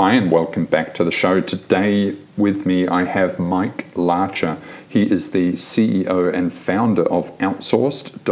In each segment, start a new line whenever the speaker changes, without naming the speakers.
Hi, and welcome back to the show. Today with me, I have Mike Larcher. He is the CEO and founder of Outsourced.ph.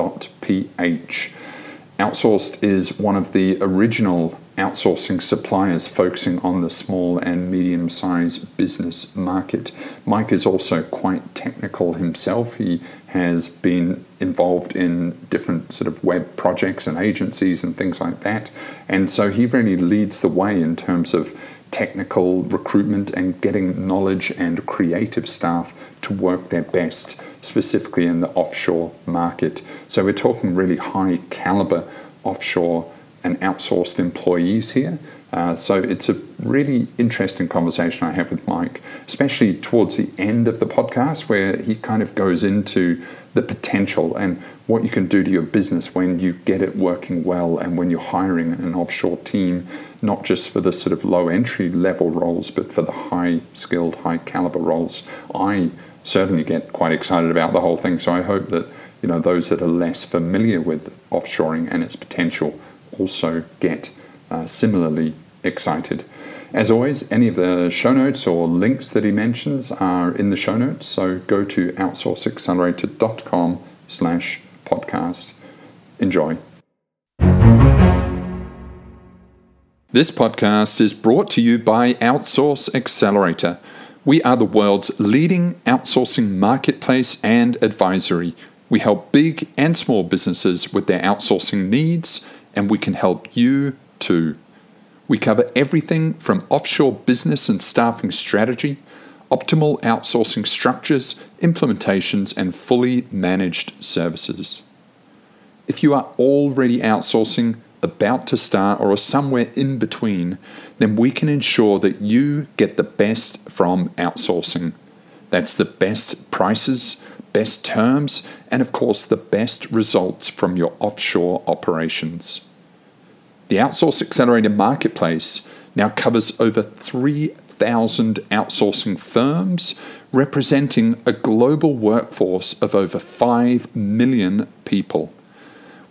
Outsourced is one of the original outsourcing suppliers focusing on the small and medium sized business market. Mike is also quite technical himself. He has been involved in different sort of web projects and agencies and things like that. And so he really leads the way in terms of technical recruitment and getting knowledge and creative staff to work their best, specifically in the offshore market. So we're talking really high caliber offshore and outsourced employees here. Uh, so it's a really interesting conversation I have with Mike, especially towards the end of the podcast, where he kind of goes into the potential and what you can do to your business when you get it working well and when you're hiring an offshore team, not just for the sort of low entry level roles, but for the high skilled, high caliber roles. I certainly get quite excited about the whole thing. So I hope that you know those that are less familiar with offshoring and its potential also get uh, similarly excited. As always, any of the show notes or links that he mentions are in the show notes, so go to outsourceaccelerator.com slash podcast. Enjoy. This podcast is brought to you by Outsource Accelerator. We are the world's leading outsourcing marketplace and advisory. We help big and small businesses with their outsourcing needs and we can help you too. We cover everything from offshore business and staffing strategy, optimal outsourcing structures, implementations, and fully managed services. If you are already outsourcing, about to start, or are somewhere in between, then we can ensure that you get the best from outsourcing. That's the best prices, best terms, and of course, the best results from your offshore operations. The Outsource Accelerator Marketplace now covers over 3,000 outsourcing firms, representing a global workforce of over 5 million people.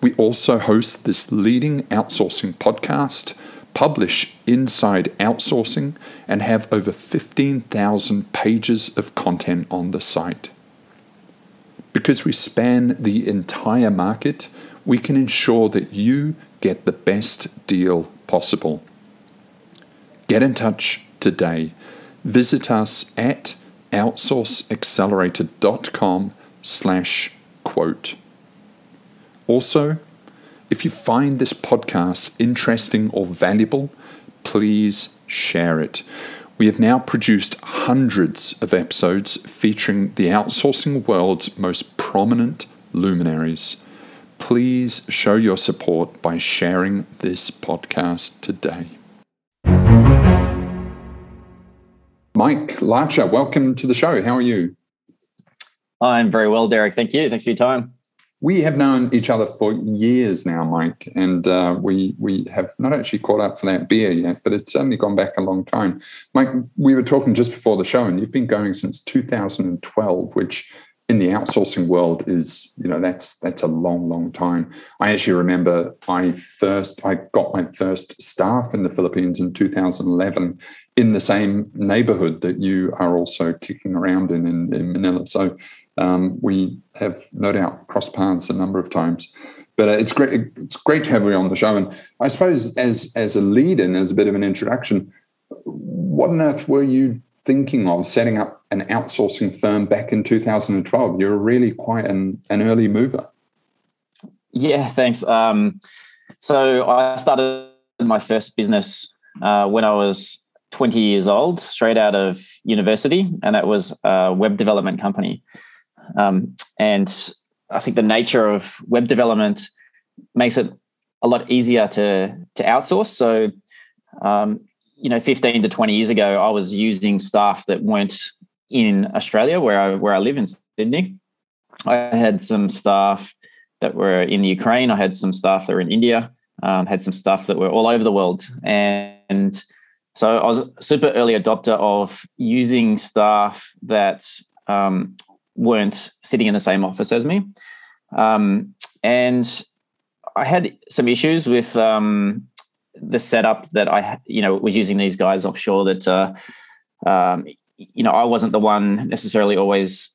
We also host this leading outsourcing podcast, publish Inside Outsourcing, and have over 15,000 pages of content on the site. Because we span the entire market, we can ensure that you get the best deal possible. Get in touch today. Visit us at outsourceaccelerator.com slash quote. Also, if you find this podcast interesting or valuable, please share it. We have now produced hundreds of episodes featuring the outsourcing world's most prominent luminaries please show your support by sharing this podcast today. Mike Larcher, welcome to the show. How are you?
I'm very well, Derek. Thank you. Thanks for your time.
We have known each other for years now, Mike, and uh, we we have not actually caught up for that beer yet, but it's certainly gone back a long time. Mike, we were talking just before the show, and you've been going since 2012, which in the outsourcing world is you know that's that's a long long time. I actually remember i first i got my first staff in the philippines in 2011 in the same neighborhood that you are also kicking around in in, in manila. So um, we have no doubt crossed paths a number of times. But uh, it's great it's great to have you on the show. And i suppose as as a lead and as a bit of an introduction what on earth were you thinking of setting up an outsourcing firm back in 2012. You're really quite an, an early mover.
Yeah, thanks. Um, so I started my first business uh, when I was 20 years old, straight out of university, and that was a web development company. Um, and I think the nature of web development makes it a lot easier to to outsource. So um, you know, 15 to 20 years ago, I was using staff that weren't in Australia, where I where I live in Sydney. I had some staff that were in the Ukraine. I had some staff that were in India. Um, had some staff that were all over the world, and so I was a super early adopter of using staff that um, weren't sitting in the same office as me. Um, and I had some issues with um, the setup that I, you know, was using these guys offshore that, uh, um, you know, I wasn't the one necessarily always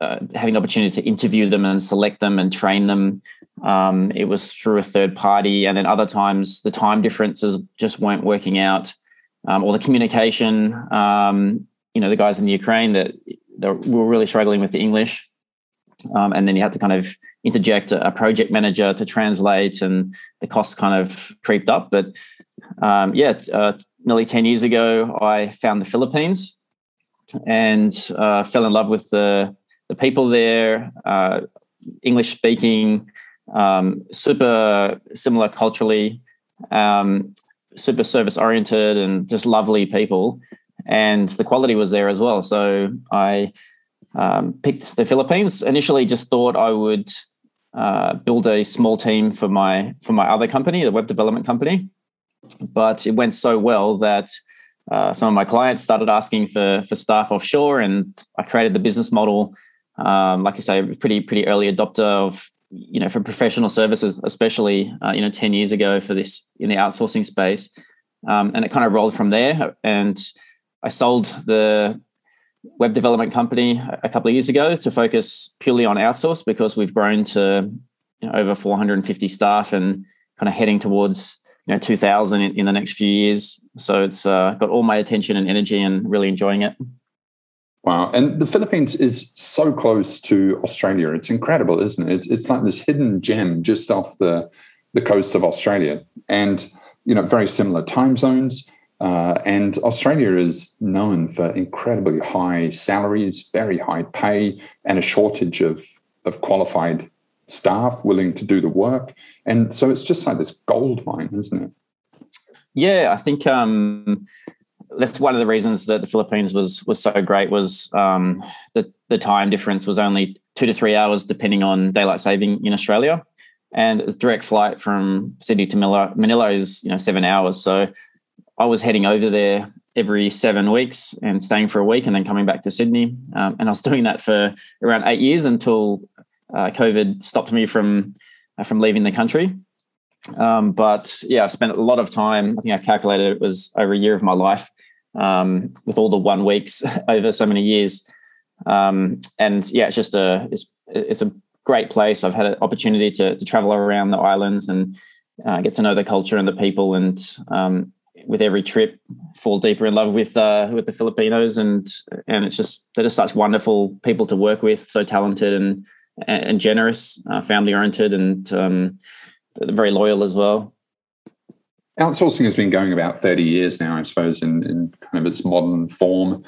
uh, having the opportunity to interview them and select them and train them. Um, it was through a third party, and then other times the time differences just weren't working out, um, or the communication. Um, you know, the guys in the Ukraine that were really struggling with the English, um, and then you had to kind of interject a, project manager to translate, and the costs kind of creeped up. But um, yeah, uh, nearly ten years ago, I found the Philippines and uh, fell in love with the the people there, uh, English speaking, um, super similar culturally, um, super service oriented, and just lovely people. And the quality was there as well. So I um, picked the Philippines. Initially, just thought I would uh, build a small team for my for my other company, the web development company. But it went so well that uh, some of my clients started asking for for staff offshore, and I created the business model. Um, like I say, pretty pretty early adopter of you know for professional services, especially uh, you know ten years ago for this in the outsourcing space, um, and it kind of rolled from there. And I sold the web development company a couple of years ago to focus purely on outsource because we've grown to you know, over 450 staff and kind of heading towards you know 2000 in, in the next few years. So it's uh, got all my attention and energy and really enjoying it.
Wow. And the philippines is so close to australia. It's incredible isn't it? It's, it's like this hidden gem just off the the coast of australia. And you know very similar time zones. Uh, and Australia is known for incredibly high salaries, very high pay, and a shortage of, of qualified staff willing to do the work. And so it's just like this gold mine, isn't it?
Yeah, I think um, that's one of the reasons that the Philippines was was so great was um, the the time difference was only two to three hours depending on daylight saving in Australia, and direct flight from Sydney to Manila, Manila is you know seven hours. So I was heading over there every seven weeks and staying for a week and then coming back to Sydney. Um, and I was doing that for around eight years until uh, COVID stopped me from uh, from leaving the country. Um, but yeah, I've spent a lot of time. I think I calculated it was over a year of my life um, with all the one weeks over so many years. Um, and yeah, it's just a it's it's a great place. I've had an opportunity to to travel around the islands and uh, get to know the culture and the people and um, with every trip fall deeper in love with uh, with the Filipinos and and it's just they're just such wonderful people to work with, so talented and and generous, uh, family oriented, and um, very loyal as well.
Outsourcing has been going about thirty years now, I suppose, in, in kind of its modern form.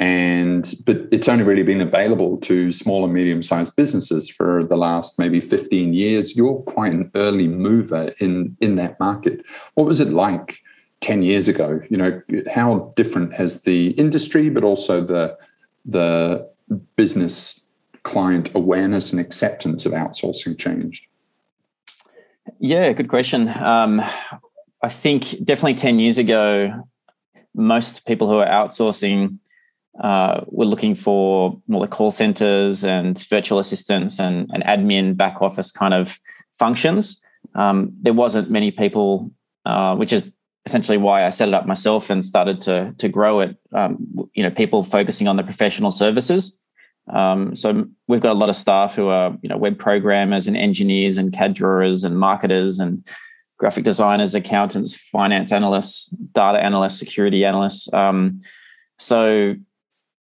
And but it's only really been available to small and medium sized businesses for the last maybe 15 years. You're quite an early mover in in that market. What was it like 10 years ago you know how different has the industry but also the the business client awareness and acceptance of outsourcing changed
yeah good question um, i think definitely 10 years ago most people who are outsourcing uh, were looking for more the call centers and virtual assistants and, and admin back office kind of functions um, there wasn't many people uh, which is essentially why I set it up myself and started to to grow it. Um, you know, people focusing on the professional services. Um, so we've got a lot of staff who are you know web programmers and engineers and CAD drawers and marketers and graphic designers, accountants, finance analysts, data analysts, security analysts. Um, so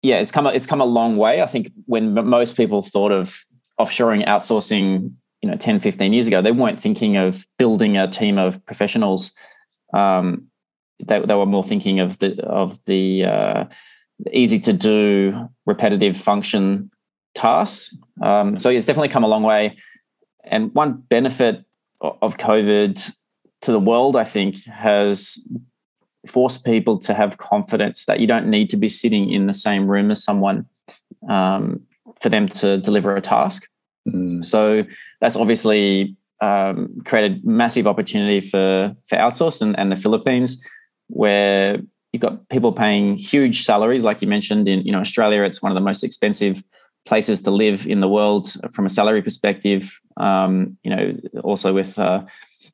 yeah, it's come a, it's come a long way. I think when most people thought of offshoring, outsourcing, you know, 10, 15 years ago, they weren't thinking of building a team of professionals um, they, they were more thinking of the of the uh, easy to do repetitive function tasks. Um, so it's definitely come a long way. And one benefit of COVID to the world, I think, has forced people to have confidence that you don't need to be sitting in the same room as someone um, for them to deliver a task. Mm. So that's obviously um, created massive opportunity for for outsource and, and the Philippines, where you've got people paying huge salaries, like you mentioned. In you know Australia, it's one of the most expensive places to live in the world from a salary perspective. Um, you know, also with uh,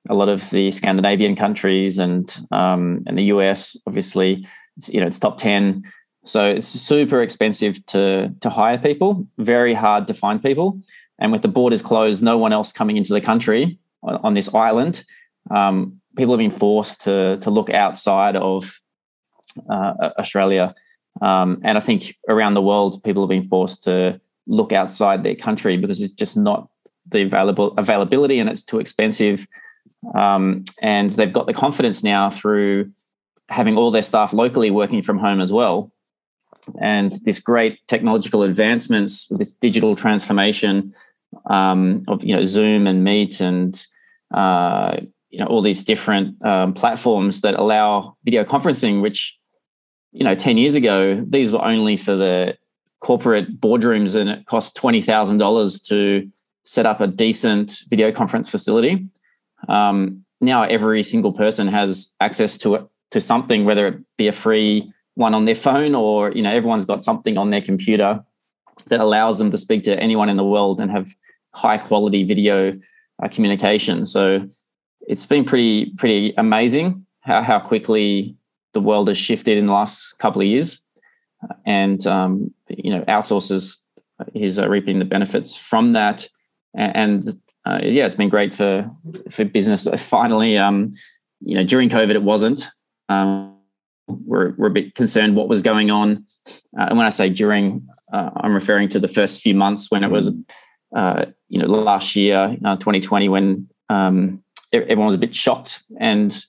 a lot of the Scandinavian countries and um, and the US, obviously, it's, you know, it's top ten. So it's super expensive to to hire people. Very hard to find people. And with the borders closed, no one else coming into the country on, on this island, um, people have been forced to to look outside of uh, Australia. Um, and I think around the world, people have been forced to look outside their country because it's just not the available availability and it's too expensive. Um, and they've got the confidence now through having all their staff locally working from home as well. And this great technological advancements, this digital transformation um, of you know Zoom and Meet and uh, you know all these different um, platforms that allow video conferencing, which you know 10 years ago these were only for the corporate boardrooms and it cost $20000 to set up a decent video conference facility. Um, now every single person has access to it to something whether it be a free one on their phone or you know everyone's got something on their computer that allows them to speak to anyone in the world and have high quality video uh, communication. So it's been pretty pretty amazing how, how quickly the world has shifted in the last couple of years, and um, you know, outsources is uh, reaping the benefits from that. And uh, yeah, it's been great for for business. Finally, um, you know, during COVID, it wasn't. Um, we're we're a bit concerned what was going on, uh, and when I say during, uh, I'm referring to the first few months when it was, uh, you know, last year, 2020, uh, when um, everyone was a bit shocked and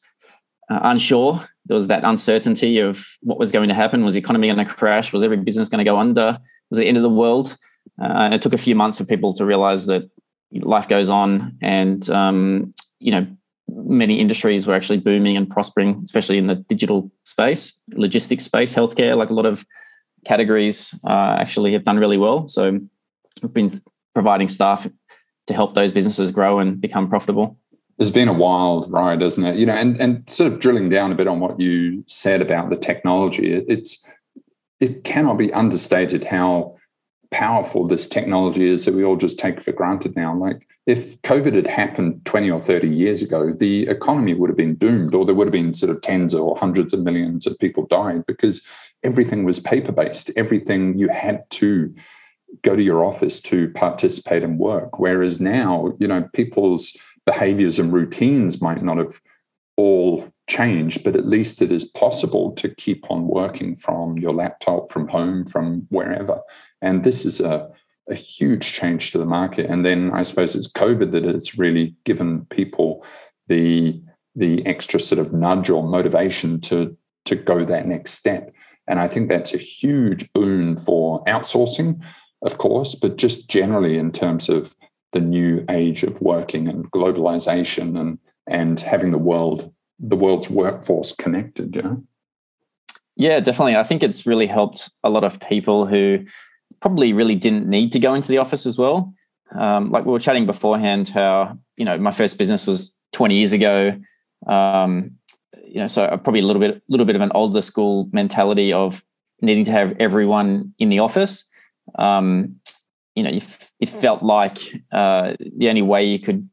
unsure there was that uncertainty of what was going to happen. Was the economy going to crash? Was every business going to go under? Was it the end of the world? Uh, and it took a few months for people to realize that life goes on, and um, you know many industries were actually booming and prospering, especially in the digital space, logistics space, healthcare. Like a lot of categories uh, actually have done really well. So we've been providing staff to help those businesses grow and become profitable
it's been a wild ride, isn't it? You know, and and sort of drilling down a bit on what you said about the technology, it, it's it cannot be understated how powerful this technology is that we all just take for granted now. Like if COVID had happened 20 or 30 years ago, the economy would have been doomed, or there would have been sort of tens or hundreds of millions of people died because everything was paper based. Everything you had to go to your office to participate and work. Whereas now, you know, people's behaviors and routines might not have all changed, but at least it is possible to keep on working from your laptop, from home, from wherever. And this is a, a huge change to the market. And then I suppose it's COVID that it's really given people the the extra sort of nudge or motivation to to go that next step. And I think that's a huge boon for outsourcing, of course, but just generally in terms of the new age of working and globalization and and having the world the world's workforce connected yeah?
Yeah definitely. I think it's really helped a lot of people who probably really didn't need to go into the office as well. Um, like we were chatting beforehand how you know my first business was 20 years ago. Um, you know so probably a little bit little bit of an older school mentality of needing to have everyone in the office. Um, you know, it felt like uh, the only way you could,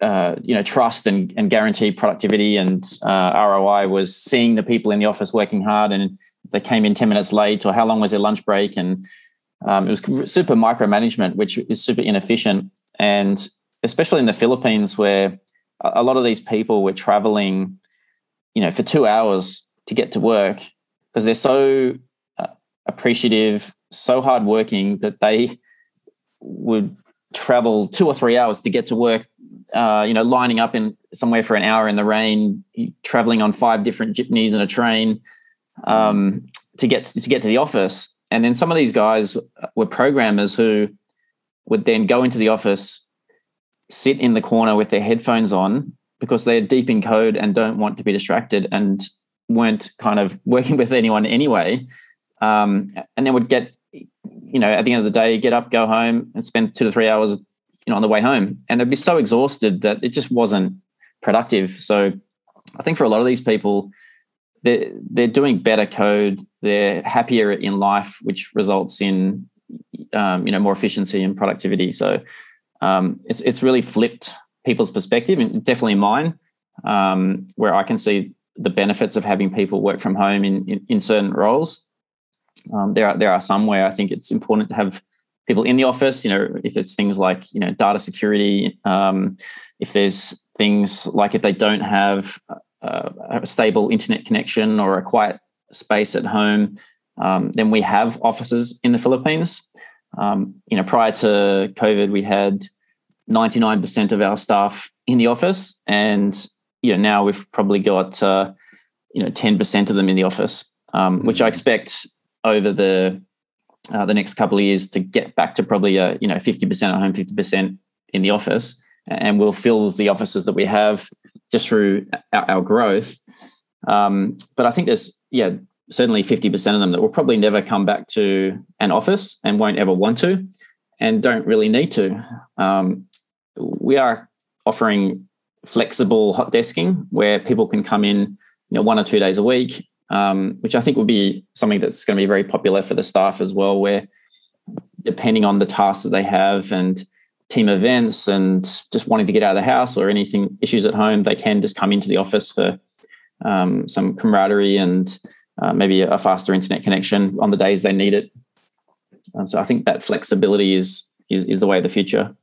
uh, you know, trust and, and guarantee productivity and uh, ROI was seeing the people in the office working hard, and they came in ten minutes late, or how long was their lunch break, and um, it was super micromanagement, which is super inefficient, and especially in the Philippines, where a lot of these people were traveling, you know, for two hours to get to work because they're so uh, appreciative, so hardworking that they would travel two or three hours to get to work. Uh, you know, lining up in somewhere for an hour in the rain, traveling on five different jeepneys and a train um, to get to, to get to the office. And then some of these guys were programmers who would then go into the office, sit in the corner with their headphones on because they're deep in code and don't want to be distracted and weren't kind of working with anyone anyway. Um, and then would get you know, at the end of the day, get up, go home, and spend two to three hours, you know, on the way home, and they'd be so exhausted that it just wasn't productive. So, I think for a lot of these people, they're they're doing better code, they're happier in life, which results in um, you know more efficiency and productivity. So, um, it's it's really flipped people's perspective, and definitely mine, um, where I can see the benefits of having people work from home in in, in certain roles. Um, there are there are some where I think it's important to have people in the office. You know, if it's things like you know data security, um, if there's things like if they don't have a, a stable internet connection or a quiet space at home, um, then we have offices in the Philippines. Um, you know, prior to COVID, we had 99% of our staff in the office, and you know now we've probably got uh, you know 10% of them in the office, um, which I expect over the uh, the next couple of years to get back to probably a you know 50% at home, 50% in the office, and we'll fill the offices that we have just through our, our growth. Um, but I think there's yeah certainly 50% of them that will probably never come back to an office and won't ever want to and don't really need to. Um, we are offering flexible hot desking where people can come in you know one or two days a week um, which i think would be something that's going to be very popular for the staff as well where depending on the tasks that they have and team events and just wanting to get out of the house or anything issues at home they can just come into the office for um, some camaraderie and uh, maybe a faster internet connection on the days they need it. Um, so i think that flexibility is, is is the way of the future.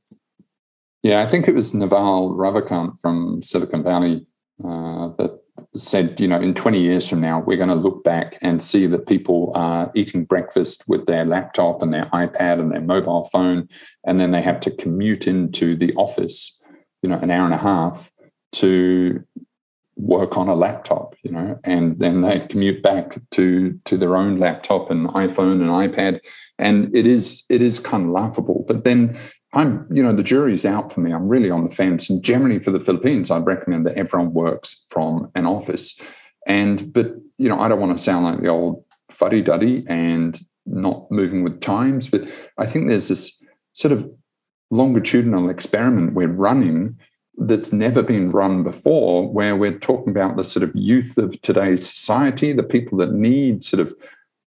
Yeah, I think it was Naval Ravikant from Silicon Valley uh, that said, you know, in 20 years from now, we're going to look back and see that people are eating breakfast with their laptop and their iPad and their mobile phone, and then they have to commute into the office, you know, an hour and a half to work on a laptop, you know, and then they commute back to to their own laptop and iPhone and iPad, and it is it is kind of laughable. But then I'm, you know, the jury's out for me. I'm really on the fence. And generally for the Philippines, I'd recommend that everyone works from an office. And, but, you know, I don't want to sound like the old fuddy duddy and not moving with times, but I think there's this sort of longitudinal experiment we're running that's never been run before, where we're talking about the sort of youth of today's society, the people that need sort of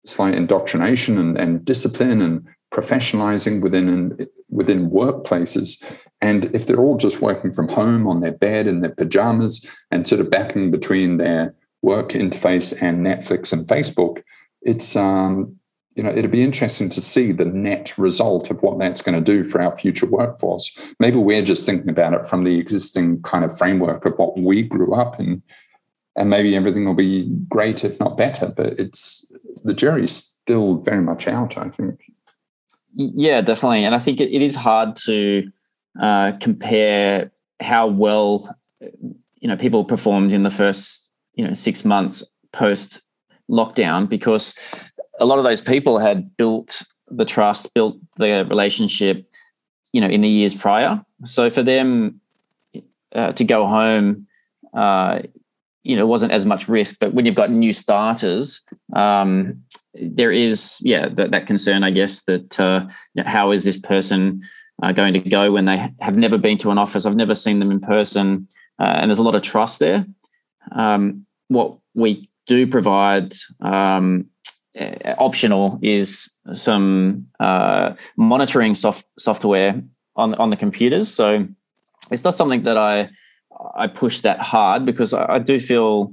slight indoctrination and, and discipline and professionalizing within within workplaces. And if they're all just working from home on their bed in their pajamas and sort of battling between their work interface and Netflix and Facebook, it's um, you know it'd be interesting to see the net result of what that's going to do for our future workforce. Maybe we're just thinking about it from the existing kind of framework of what we grew up in, and maybe everything will be great if not better. But it's the jury's still very much out. I think.
Yeah, definitely. And I think it, it is hard to uh, compare how well you know people performed in the first you know six months post lockdown because a lot of those people had built the trust, built the relationship, you know, in the years prior. So for them uh, to go home, uh, you know, wasn't as much risk. But when you've got new starters, um, there is yeah that, that concern i guess that uh, you know, how is this person uh, going to go when they have never been to an office i've never seen them in person uh, and there's a lot of trust there um, what we do provide um, optional is some uh, monitoring soft, software on, on the computers so it's not something that i i push that hard because i, I do feel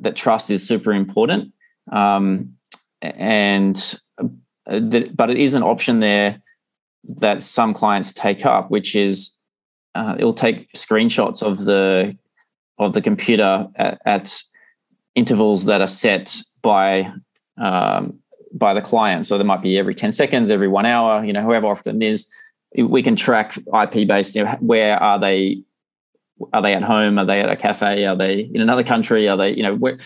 that trust is super important um, and uh, but it is an option there that some clients take up, which is uh, it'll take screenshots of the of the computer at, at intervals that are set by um, by the client. So there might be every ten seconds, every one hour, you know, however often it is. We can track IP based. You know, where are they? Are they at home? Are they at a cafe? Are they in another country? Are they, you know, where,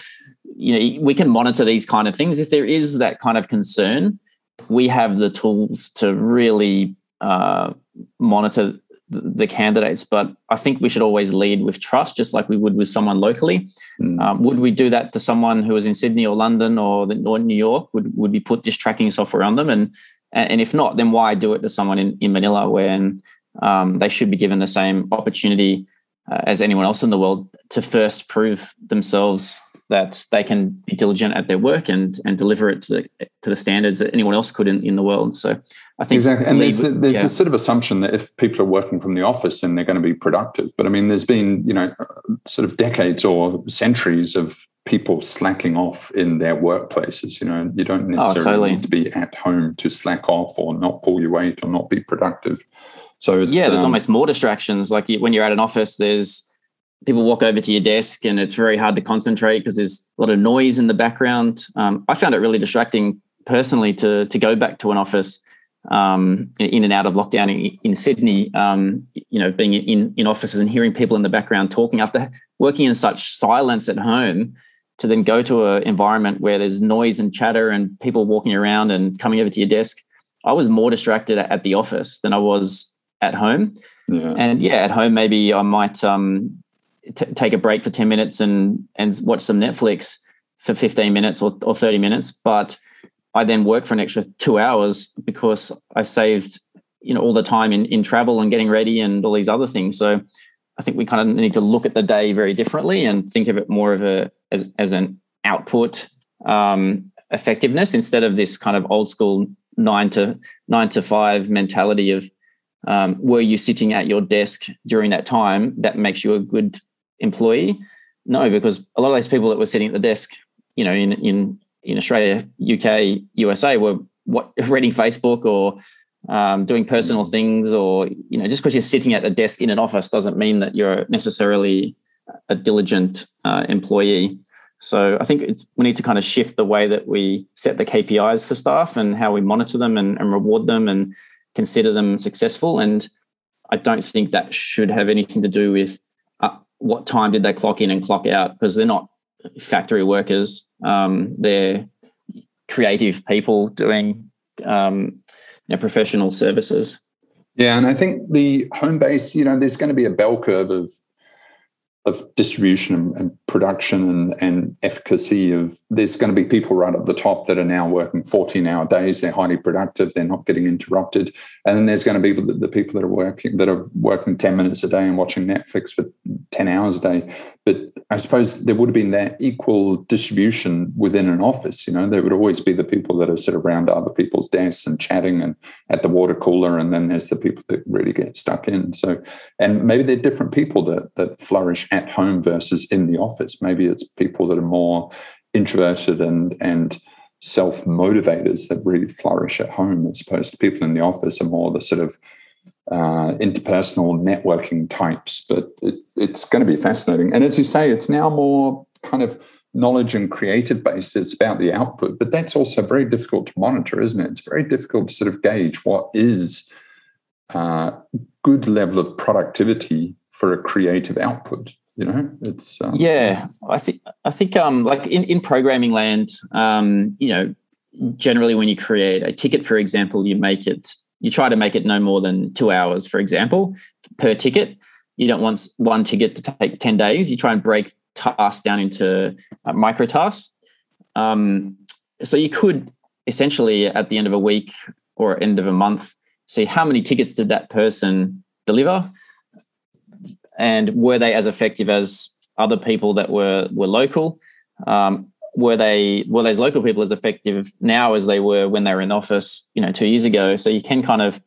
you know we can monitor these kind of things if there is that kind of concern we have the tools to really uh, monitor the candidates but i think we should always lead with trust just like we would with someone locally mm. um, would we do that to someone who was in sydney or london or, the, or new york would, would we put this tracking software on them and and if not then why do it to someone in, in manila when um, they should be given the same opportunity uh, as anyone else in the world to first prove themselves that they can be diligent at their work and and deliver it to the to the standards that anyone else could in, in the world. So I think
exactly, and there's there's yeah. a sort of assumption that if people are working from the office, then they're going to be productive. But I mean, there's been you know sort of decades or centuries of people slacking off in their workplaces. You know, you don't oh, necessarily oh, totally. need to be at home to slack off or not pull your weight or not be productive. So
yeah, there's um, almost more distractions. Like when you're at an office, there's people walk over to your desk and it's very hard to concentrate because there's a lot of noise in the background. Um, I found it really distracting personally to to go back to an office um, in and out of lockdown in, in Sydney. Um, you know, being in in offices and hearing people in the background talking after working in such silence at home. To then go to an environment where there's noise and chatter and people walking around and coming over to your desk, I was more distracted at the office than I was at home. Yeah. And yeah, at home maybe I might um, t- take a break for 10 minutes and and watch some Netflix for 15 minutes or, or 30 minutes. But I then work for an extra two hours because I saved, you know, all the time in, in travel and getting ready and all these other things. So I think we kind of need to look at the day very differently and think of it more of a as, as an output um, effectiveness instead of this kind of old school nine to nine to five mentality of um, were you sitting at your desk during that time that makes you a good employee? No, because a lot of those people that were sitting at the desk, you know, in in in Australia, UK, USA, were what reading Facebook or um, doing personal mm. things, or you know, just because you're sitting at a desk in an office doesn't mean that you're necessarily a diligent uh, employee. So I think we need to kind of shift the way that we set the KPIs for staff and how we monitor them and, and reward them and consider them successful. And I don't think that should have anything to do with what time did they clock in and clock out because they're not factory workers um, they're creative people doing um, you know, professional services
yeah and i think the home base you know there's going to be a bell curve of of distribution and, production and, and efficacy of there's going to be people right at the top that are now working 14 hour days. They're highly productive. They're not getting interrupted. And then there's going to be the, the people that are working that are working 10 minutes a day and watching netflix for 10 hours a day but i suppose there would have been that equal distribution within an office you know there would always be the people that are sort of around other people's desks and chatting and at the water cooler and then there's the people that really get stuck in so and maybe they're different people that that flourish at home versus in the office. Maybe it's people that are more introverted and and self motivators that really flourish at home, as opposed to people in the office are more the sort of uh, interpersonal networking types. But it, it's going to be fascinating. And as you say, it's now more kind of knowledge and creative based. It's about the output, but that's also very difficult to monitor, isn't it? It's very difficult to sort of gauge what is uh, good level of productivity for a creative output you know it's
um, yeah i think i think um like in, in programming land um you know generally when you create a ticket for example you make it you try to make it no more than two hours for example per ticket. You don't want one ticket to take 10 days. You try and break tasks down into uh, micro tasks um, so you could essentially at the end of a week or end of a month see how many tickets did that person deliver and were they as effective as other people that were were local? Um, were they were those local people as effective now as they were when they were in office, you know, two years ago? So you can kind of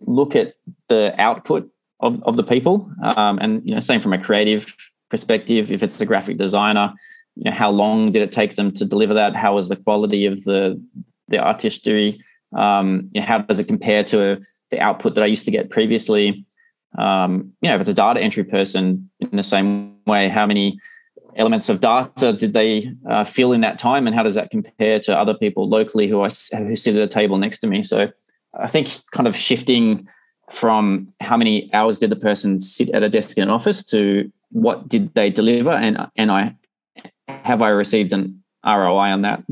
look at the output of, of the people, um, and you know, same from a creative perspective. If it's a graphic designer, you know, how long did it take them to deliver that? How was the quality of the the artistry? Um, you know, how does it compare to the output that I used to get previously? um, you know, if it's a data entry person in the same way, how many elements of data did they uh, fill in that time, and how does that compare to other people locally who I who sit at a table next to me? So I think kind of shifting from how many hours did the person sit at a desk in an office to what did they deliver, and and I have I received an ROI on that.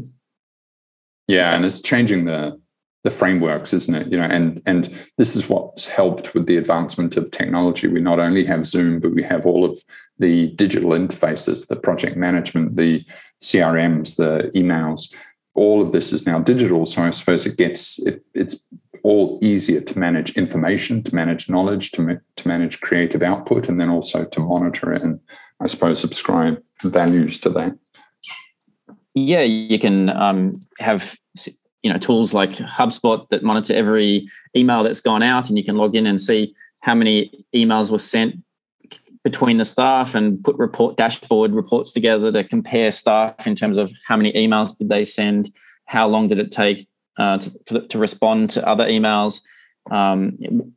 Yeah, and it's changing the the frameworks, isn't it? You know, and and this is what's helped with the advancement of technology. We not only have Zoom, but we have all of the digital interfaces, the project management, the CRMs, the emails. All of this is now digital, so I suppose it gets it, it's all easier to manage information, to manage knowledge, to ma- to manage creative output, and then also to monitor it and I suppose subscribe values to that.
Yeah, you can um, have you know tools like HubSpot that monitor every email that's gone out, and you can log in and see how many emails were sent between the staff and put report dashboard reports together to compare staff in terms of how many emails did they send, how long did it take uh, to, to, respond to other emails, um,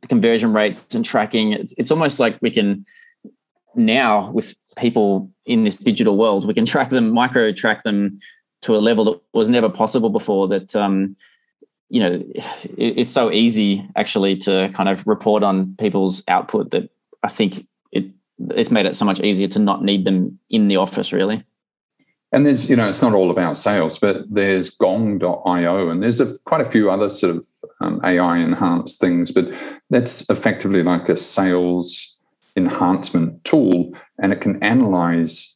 conversion rates and tracking. It's, it's almost like we can now with people in this digital world, we can track them, micro track them to a level that was never possible before. That um, you know, it, it's so easy actually to kind of report on people's output that I think it it's made it so much easier to not need them in the office really.
And there's, you know, it's not all about sales, but there's gong.io and there's a, quite a few other sort of um, AI enhanced things, but that's effectively like a sales enhancement tool and it can analyze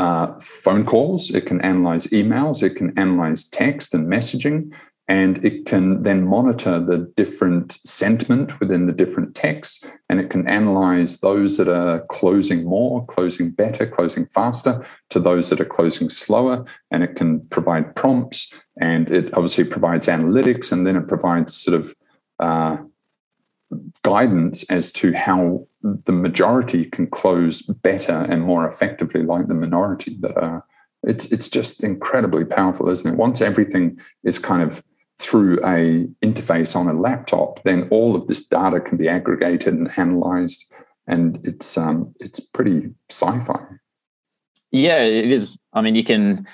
uh, phone calls, it can analyze emails, it can analyze text and messaging, and it can then monitor the different sentiment within the different texts and it can analyze those that are closing more closing better closing faster to those that are closing slower and it can provide prompts and it obviously provides analytics and then it provides sort of uh, guidance as to how the majority can close better and more effectively like the minority that are it's it's just incredibly powerful isn't it once everything is kind of through a interface on a laptop, then all of this data can be aggregated and analyzed, and it's um, it's pretty sci-fi.
Yeah, it is. I mean, you can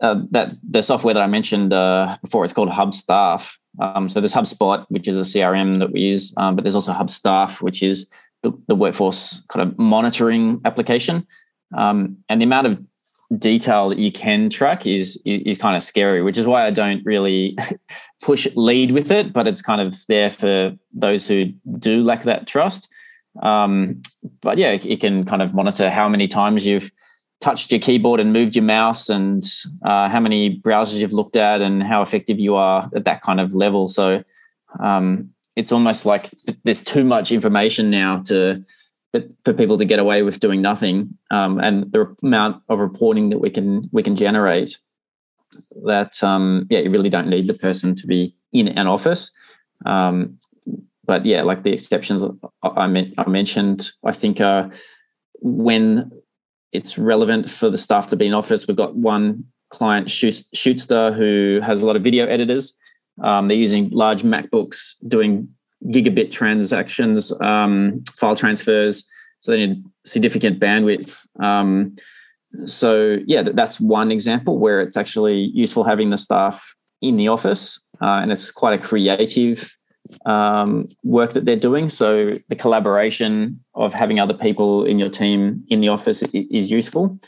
uh, that the software that I mentioned uh, before. It's called Hubstaff. Um, so there's HubSpot, which is a CRM that we use, um, but there's also Hubstaff, which is the, the workforce kind of monitoring application. Um, and the amount of detail that you can track is is kind of scary, which is why I don't really push lead with it. But it's kind of there for those who do lack that trust. Um, but yeah, it can kind of monitor how many times you've touched your keyboard and moved your mouse, and uh, how many browsers you've looked at, and how effective you are at that kind of level. So um, it's almost like there's too much information now to for people to get away with doing nothing, um, and the amount of reporting that we can we can generate, that um, yeah, you really don't need the person to be in an office. Um, but yeah, like the exceptions I, I mentioned, I think uh, when it's relevant for the staff to be in office, we've got one client, Shootsta, who has a lot of video editors. Um, they're using large MacBooks doing gigabit transactions, um, file transfers. So they need significant bandwidth. Um, so yeah, that's one example where it's actually useful having the staff in the office, uh, and it's quite a creative um, work that they're doing. So the collaboration of having other people in your team in the office is useful.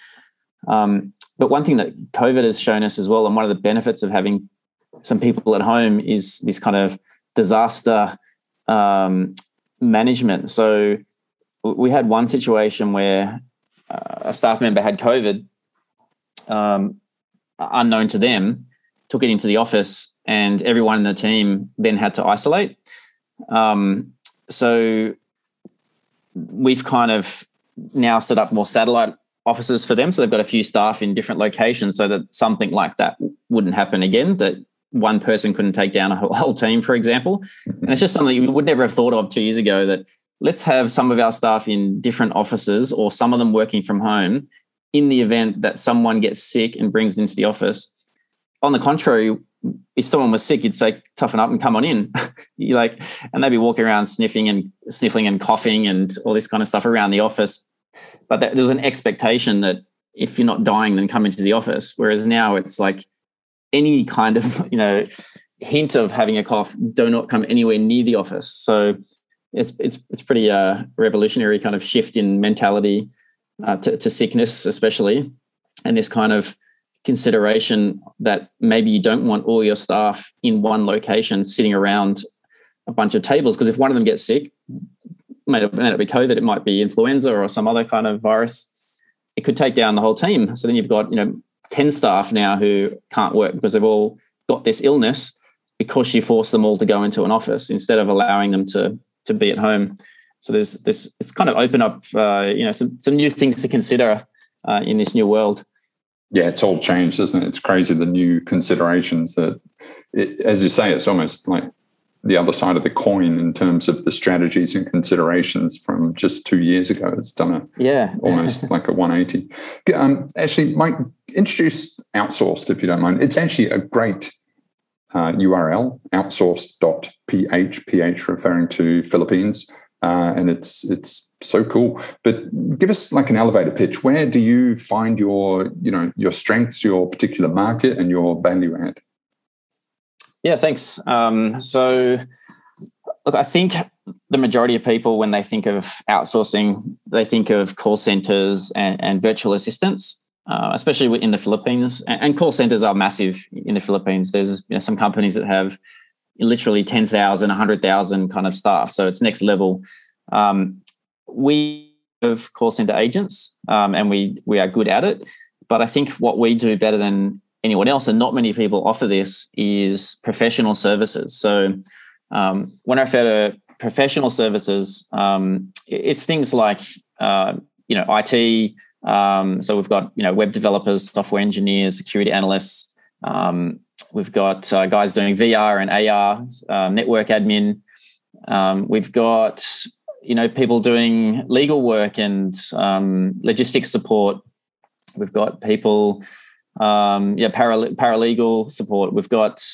Um, but one thing that COVID has shown us as well, and one of the benefits of having some people at home is this kind of disaster um, management. So we had one situation where uh, a staff member had COVID, um, unknown to them, took it into the office, and everyone in the team then had to isolate. Um, so we've kind of now set up more satellite offices for them. So they've got a few staff in different locations so that something like that wouldn't happen again. That one person couldn't take down a whole team, for example. And it's just something we would never have thought of two years ago that let's have some of our staff in different offices or some of them working from home in the event that someone gets sick and brings into the office. On the contrary, if someone was sick, you'd say, toughen up and come on in. you like, and they'd be walking around sniffing and sniffling and coughing and all this kind of stuff around the office. But there was an expectation that if you're not dying, then come into the office. Whereas now it's like, any kind of you know hint of having a cough, do not come anywhere near the office. So it's it's it's pretty uh, revolutionary kind of shift in mentality uh, to, to sickness, especially, and this kind of consideration that maybe you don't want all your staff in one location sitting around a bunch of tables because if one of them gets sick, may may not be COVID, it might be influenza or some other kind of virus. It could take down the whole team. So then you've got you know 10 staff now who can't work because they've all got this illness because you forced them all to go into an office instead of allowing them to to be at home. So there's this it's kind of open up uh, you know some some new things to consider uh, in this new world.
Yeah, it's all changed, isn't it? It's crazy the new considerations that, it, as you say, it's almost like the other side of the coin in terms of the strategies and considerations from just two years ago. It's done a
yeah
almost like a 180. Um, actually, Mike, introduce outsourced if you don't mind. It's actually a great uh, URL, outsourced.ph, ph referring to Philippines, uh, and it's it's so cool. But give us like an elevator pitch. Where do you find your you know your strengths, your particular market, and your value add?
Yeah, thanks. Um, so, look, I think the majority of people, when they think of outsourcing, they think of call centers and, and virtual assistants, uh, especially in the Philippines. And, call centers are massive in the Philippines. There's you know, some companies that have literally 10,000, 100,000 kind of staff. So it's next level. Um, we have call center agents um, and we, we are good at it. But I think what we do better than anyone else, and not many people offer this, is professional services. So um, when I refer to professional services, um, it's things like uh, you know IT. Um, so we've got you know web developers, software engineers, security analysts. Um, we've got uh, guys doing VR and AR, uh, network admin. Um, we've got you know people doing legal work and um, logistics support. We've got people um, yeah, para, paralegal support. We've got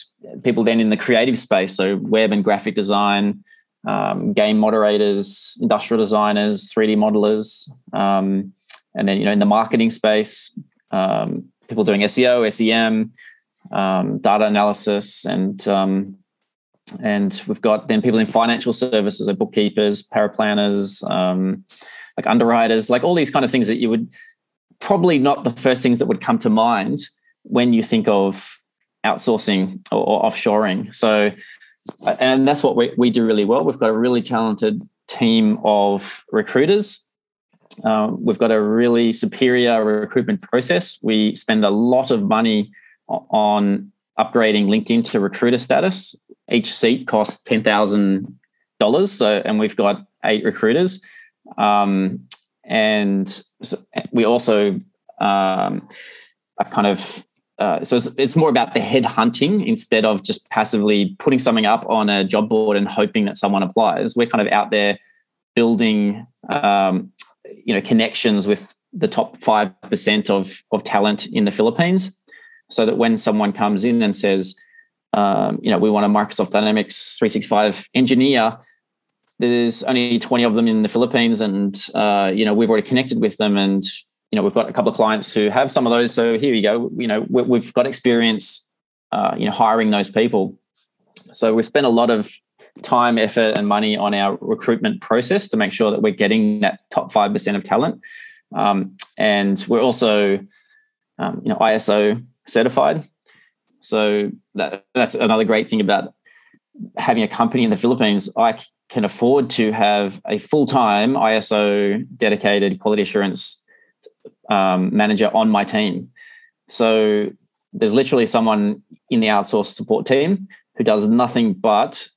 people then in the creative space, so web and graphic design, um, game moderators, industrial designers, 3D modelers, um, and then you know in the marketing space, um, people doing SEO, SEM, um, data analysis, and um, and we've got then people in financial services, like bookkeepers, paraplanners, like underwriters, like all these kind of things that you would probably not the first things that would come to mind when you think of outsourcing or, or offshoring. So, and that's what we, we do really well. We've got a really talented team of recruiters. Um, we've got a really superior recruitment process. We spend a lot of money on upgrading LinkedIn to recruiter status. Each seat costs ten thousand dollars. So, and we've got eight recruiters. Um, and we also um, kind of uh, so it's, it's, more about the head hunting instead of just passively putting something up on a job board and hoping that someone applies. We're kind of out there building, um, you know, connections with the top five percent of of talent in the Philippines, so that when someone comes in and says, um, you know, we want a Microsoft Dynamics 365 engineer, there's only 20 of them in the Philippines, and uh, you know we've already connected with them, and you know we've got a couple of clients who have some of those. So here we go. You know we, have got experience, uh, you know, hiring those people. So we've spent a lot of time, effort, and money on our recruitment process to make sure that we're getting that top five percent of talent, um, and we're also, um, you know, ISO certified. So that, that's another great thing about having a company in the Philippines. I can afford to have a full time ISO dedicated quality assurance um, manager on my team. So there's literally someone in the outsourced support team who does nothing but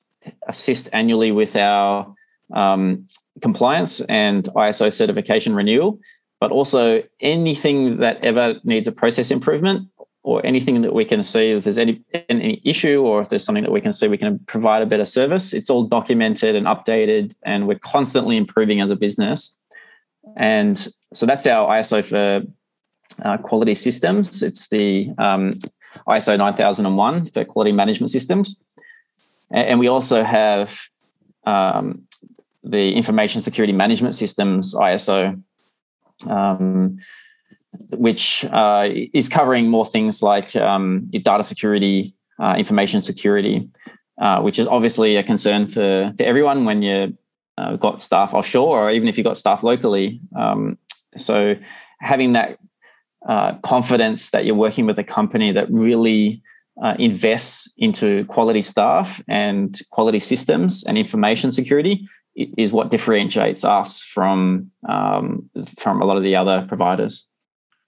assist annually with our um, compliance and ISO certification renewal, but also anything that ever needs a process improvement or anything that we can see if there's any any issue or if there's something that we can see we can provide a better service it's all documented and updated and we're constantly improving as a business. And so that's our iso for uh, quality systems. It's the um, iso 9001 for quality management systems and, we also have um, the information security management systems iso um, which uh, is covering more things like um, data security, uh, information security, uh, which is obviously a concern for, for everyone when you uh, got staff offshore or even if you've got staff locally. Um, so having that uh, confidence that you're working with a company that really uh, invests into quality staff and quality systems and information security is what differentiates us from um, from a lot of the other providers.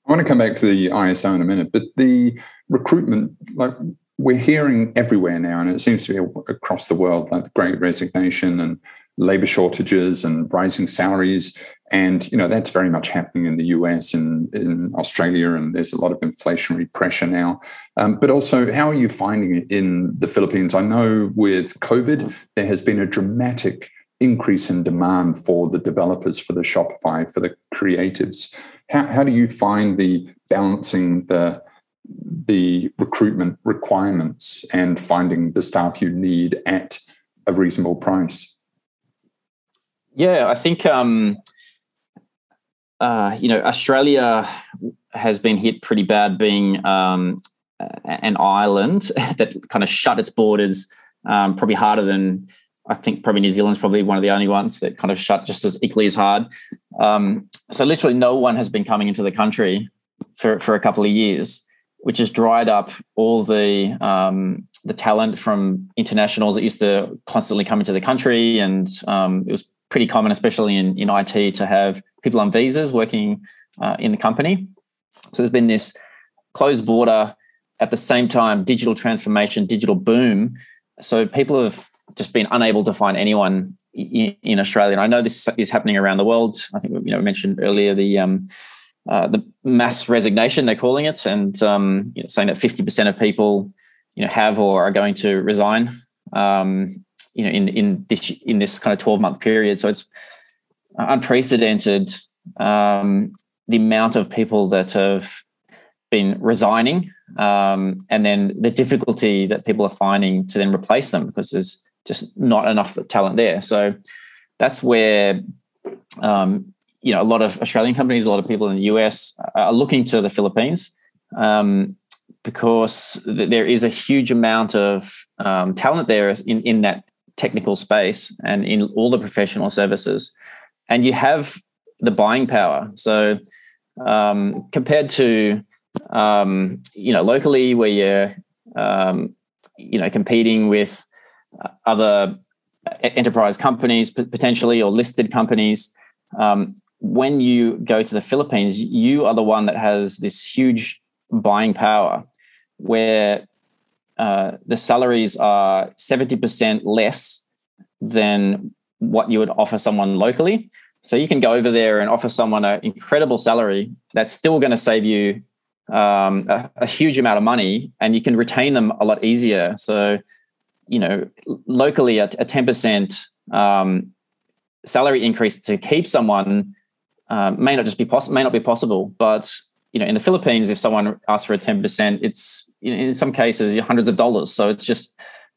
I want to come back to the ISO in a minute, but the recruitment, like we're hearing everywhere now, and it seems to be across the world, like the great resignation and labor shortages and rising salaries. And you know that's very much happening in the US and in Australia, and there's a lot of inflationary pressure now. Um, but also, how are you finding it in the Philippines? I know with COVID, there has been a dramatic increase in demand for the developers, for the Shopify, for the creatives. How, how do you find the balancing the the recruitment requirements and finding the staff you need at a reasonable price?
Yeah, I think um, uh, you know Australia has been hit pretty bad, being um, an island that kind of shut its borders, um, probably harder than I think probably New Zealand's probably one of the only ones that kind of shut just as equally as hard. Um, so literally no one has been coming into the country for, for a couple of years, which has dried up all the um, the talent from internationals that used to constantly come into the country. And um, it was pretty common, especially in, in IT, to have people on visas working uh, in the company. So there's been this closed border at the same time, digital transformation, digital boom. So people have just been unable to find anyone in, in, Australia. And I know this is happening around the world. I think you know we mentioned earlier the um, uh, the mass resignation they're calling it, and um, you know, saying that fifty percent of people you know have or are going to resign. Um, you know, in in this in this kind of twelve month period, so it's unprecedented. Um, the amount of people that have been resigning, um, and then the difficulty that people are finding to then replace them because there's just not enough talent there. So that's where um, you know a lot of Australian companies, a lot of people in the US are looking to the Philippines um, because there is a huge amount of um, talent there in in that technical space and in all the professional services, and you have the buying power. So um, compared to um, you know locally where you're um, you know competing with other enterprise companies potentially or listed companies um, when you go to the philippines you are the one that has this huge buying power where uh, the salaries are 70% less than what you would offer someone locally so you can go over there and offer someone an incredible salary that's still going to save you um, a, a, huge amount of money and you can retain them a lot easier so you know, locally a, a 10% um, salary increase to keep someone uh, may not just be possible, may not be possible. But, you know, in the Philippines, if someone asks for a 10%, it's in some cases hundreds of dollars. So it's just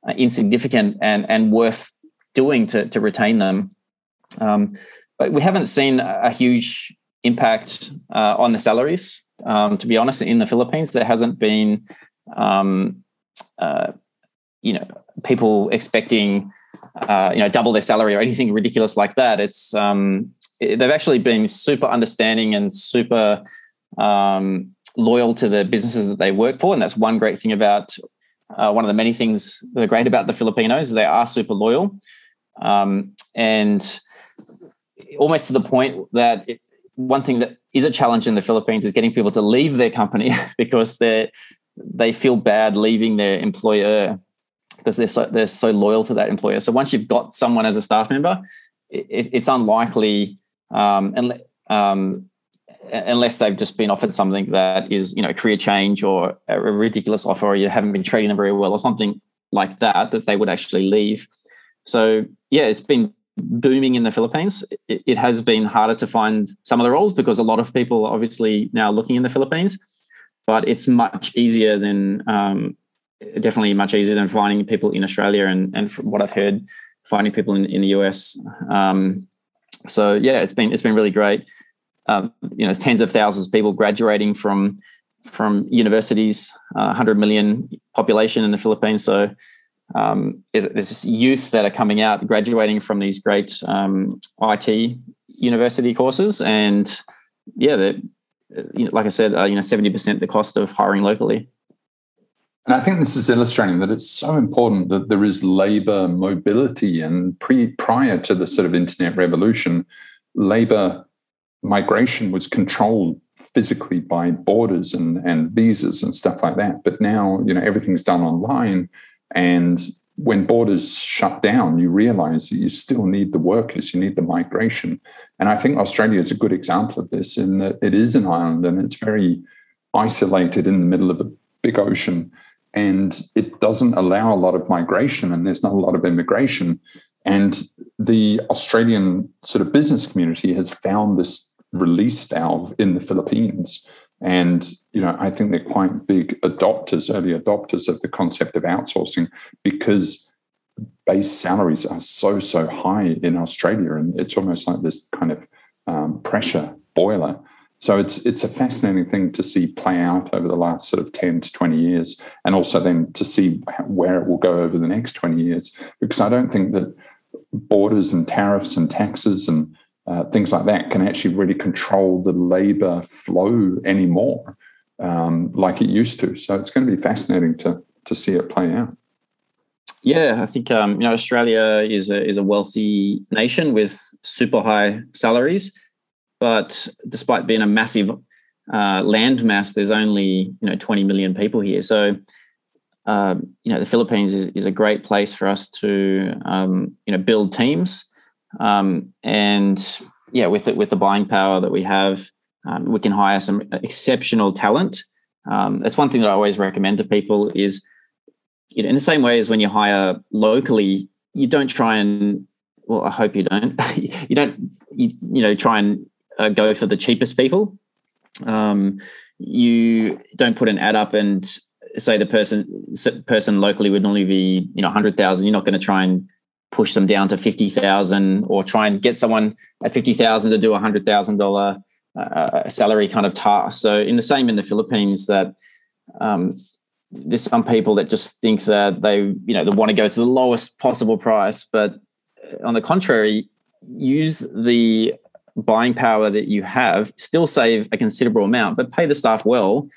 uh, insignificant and, and worth doing to, to retain them. Um, but we haven't seen a huge impact uh, on the salaries. Um, to be honest, in the Philippines, there hasn't been um, uh, you know people expecting uh, you know double their salary or anything ridiculous like that. It's um, they've actually been super understanding and super um, loyal to the businesses that they work for, and that's one great thing about uh, one of the many things that are great about the Filipinos. They are super loyal, um, and almost to the point that it, one thing that is a challenge in the Philippines is getting people to leave their company because they they feel bad leaving their employer because they're so they're so loyal to that employer. So once you've got someone as a staff member, it, it's unlikely um, and, um, unless they've just been offered something that is you know career change or a ridiculous offer, or you haven't been treating them very well, or something like that, that they would actually leave. So yeah, it's been booming in the Philippines. It, it has been harder to find some of the roles because a lot of people are obviously now looking in the Philippines, but it's much easier than um, definitely much easier than finding people in Australia and and from what I've heard, finding people in, in the US. Um, so yeah, it's been it's been really great. Um, you know, tens of thousands of people graduating from from universities, uh, 100 million population in the Philippines. So um, there's, youth that are coming out, graduating from these great um, IT university courses, and yeah, you know, like I said, uh, you know, 70% the cost of hiring locally.
And I think this is illustrating that it's so important that there is labor mobility. And pre prior to the sort of internet revolution, labor migration was controlled physically by borders and, and visas and stuff like that. But now, you know, everything's done online and when borders shut down, you realize that you still need the workers, you need the migration. And I think Australia is a good example of this in that it is an island and it's very isolated in the middle of a big ocean. And it doesn't allow a lot of migration and there's not a lot of immigration. And the Australian sort of business community has found this release valve in the Philippines. And you know, I think they're quite big adopters, early adopters of the concept of outsourcing because base salaries are so so high in Australia, and it's almost like this kind of um, pressure boiler. So it's it's a fascinating thing to see play out over the last sort of ten to twenty years, and also then to see where it will go over the next twenty years. Because I don't think that borders and tariffs and taxes and uh, things like that can actually really control the labor flow anymore um, like it used to. So it's going to be fascinating to to see it play out.
Yeah, I think um, you know Australia is a is a wealthy nation with super high salaries, but despite being a massive uh, land mass, there's only you know 20 million people here. So um, you know the Philippines is, is a great place for us to um, you know build teams um, and yeah, with it, with the buying power that we have, um, we can hire some exceptional talent. Um, that's one thing that I always recommend to people is, you know, in the same way as when you hire locally, you don't try and well, I hope you don't. you don't, you, you, know, try and uh, go for the cheapest people. Um, you don't put an ad up and say the person person locally would normally be you know hundred thousand. You're not going to try and push them down to 50,000 or try and get someone at 50,000 to do a $100,000 uh, salary kind of task. So in the same in the Philippines that um, there's some people that just think that they, you know, they want to go to the lowest possible price, but on the contrary, use the buying power that you have, still save a considerable amount, but pay the staff well,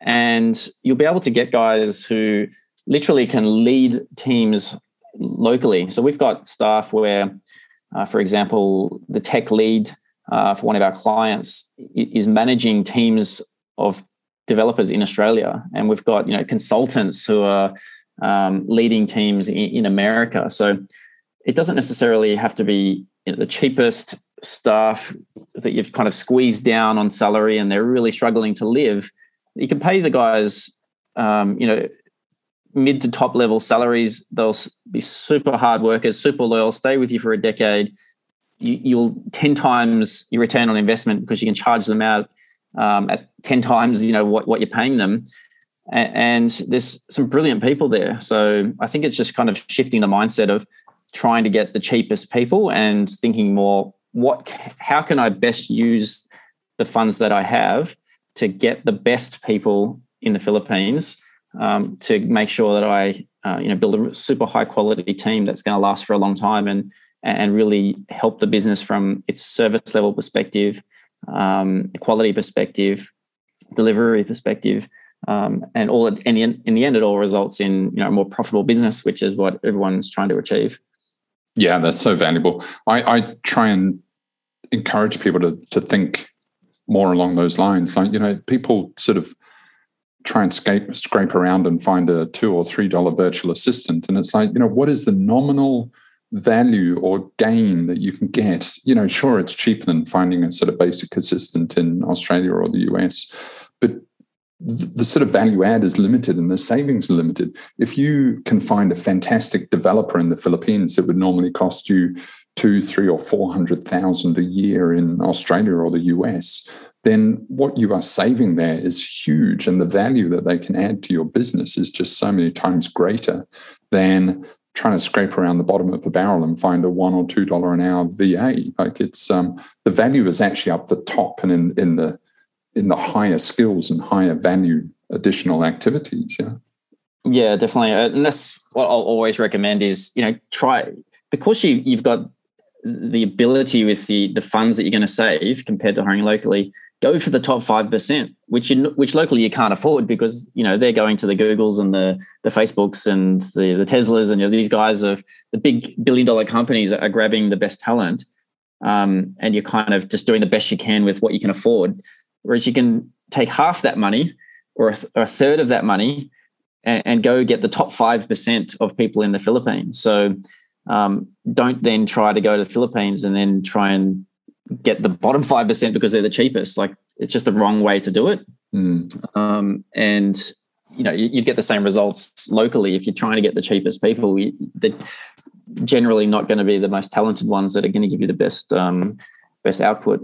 and you'll be able to get guys who literally can lead teams locally. So we've got staff where, uh, for example, the tech lead uh, for one of our clients is managing teams of developers in Australia, and we've got you know consultants who are um, leading teams in, in, America. So it doesn't necessarily have to be you know, the cheapest staff that you've kind of squeezed down on salary and they're really struggling to live. You can pay the guys, um, you know, mid to top level salaries. They'll be super hard workers, super loyal, stay with you for a decade. You, will 10 times your return on investment because you can charge them out um, at 10 times, you know, what, what you're paying them. And, and there's some brilliant people there. So I think it's just kind of shifting the mindset of trying to get the cheapest people and thinking more, what, how can I best use the funds that I have to get the best people in the Philippines um, to make sure that I, uh, you know, build a super high quality team that's going to last for a long time and and really help the business from its service level perspective, um, quality perspective, delivery perspective, um, and all. In the, in the end, it all results in you know a more profitable business, which is what everyone's trying to achieve.
Yeah, that's so valuable. I, I try and encourage people to to think more along those lines. Like you know, people sort of try and scrape, scrape around and find a two or three dollar virtual assistant. And it's like you know what is the nominal value or gain that you can get? You know sure it's cheaper than finding a sort of basic assistant in australia or the us but the sort of value add is limited and the savings are limited. If you can find a fantastic developer in the Philippines, it would normally cost you two, three, or four hundred thousand a year in Australia or the US then what you are saving there is huge. And the value that they can add to your business is just so many times greater than trying to scrape around the bottom of the barrel and find a one or two dollar an hour VA. Like it's um, the value is actually up the top and in, in the in the higher skills and higher value additional activities. Yeah.
Yeah, definitely. Uh, and that's what I'll always recommend is, you know, try because you you've got the ability with the the funds that you're going to save compared to hiring locally go for the top 5% which in, which locally you can't afford because you know they're going to the googles and the the facebooks and the the teslas and you know, these guys of the big billion dollar companies are grabbing the best talent um, and you're kind of just doing the best you can with what you can afford whereas you can take half that money or a, or a third of that money and, and, go get the top five percent of people in the Philippines. So um, don't then try to go to the Philippines and then try and get the bottom five percent because they're the cheapest. Like it's just the wrong way to do it. Mm. Um, and you know you, would get the same results locally if you're trying to get the cheapest people. they're generally not going to be the most talented ones that are going to give you the best um, best output.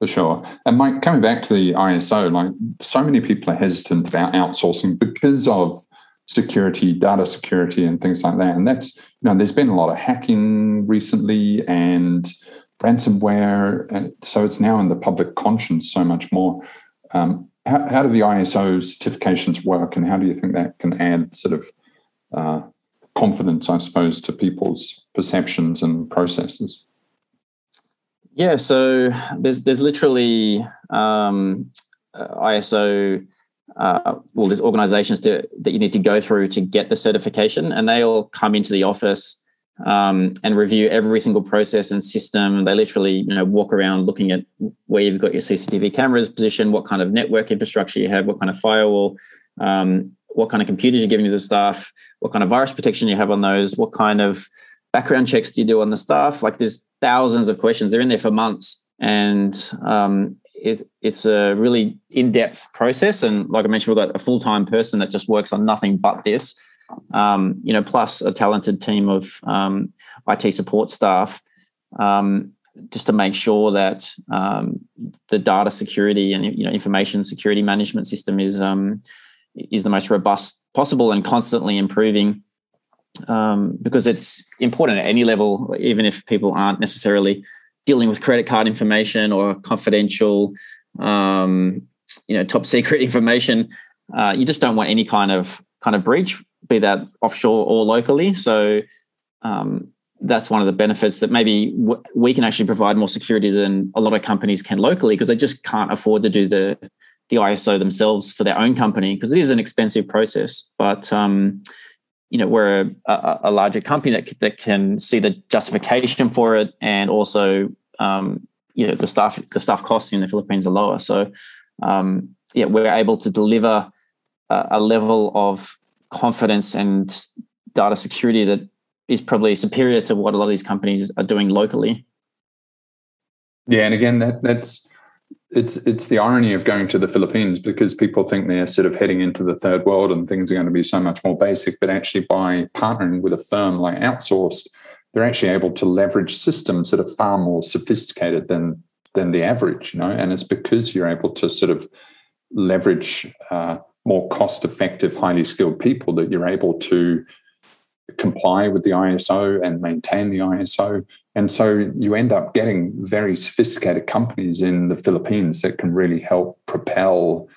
For sure. And Mike, coming back to the ISO, like so many people are hesitant about outsourcing because of security, data security, and things like that. And that's, you know, there's been a lot of hacking recently and ransomware. And so it's now in the public conscience so much more. Um, how, how, do the ISO certifications work, and how do you think that can add sort of uh, confidence, I suppose, to people's perceptions and processes?
Yeah, so there's there's literally um, uh, ISO. Uh, well, there's organizations that you need to go through to get the certification, and they all come into the office um, and review every single process and system. They literally, you know, walk around looking at where you've got your CCTV cameras positioned, what kind of network infrastructure you have, what kind of firewall, um, what kind of computers you're giving to the staff, what kind of virus protection you have on those, what kind of background checks do you do on the staff? Like there's thousands of questions. They're in there for months, and um, it, it's a really in-depth process. And like I mentioned, we've got a full-time person that just works on nothing but this. Um, you know, plus a talented team of um, IT support staff, um, just to make sure that um, the data security and you know information security management system is um, is the most robust possible and constantly improving um, because it's important at any level, even if people aren't necessarily dealing with credit card information or confidential, you know, top secret information. Uh, you just don't want any kind of kind of breach, be that offshore or locally. So um, that's one of the benefits that maybe w- we can actually provide more security than a lot of companies can locally because they just can't afford to do the the ISO themselves for their own company because it is an expensive process. But um, you know we're a, a, larger company that that can see the justification for it, and also um, you know the staff the staff costs in the Philippines are lower. So um, yeah, we're able to deliver a, a level of confidence and data security that is probably superior to what a lot of these companies are doing locally.
Yeah, and again, that that's it's it's the irony of going to the Philippines because people think they're sort of heading into the third world and things are going to be so much more basic. But actually, by partnering with a firm like Outsourced, they're actually able to leverage systems that are far more sophisticated than than the average. You know, and it's because you're able to sort of leverage uh, more cost-effective, highly skilled people that you're able to comply with the ISO and maintain the ISO. And so you end up getting very sophisticated companies in the Philippines that can really help propel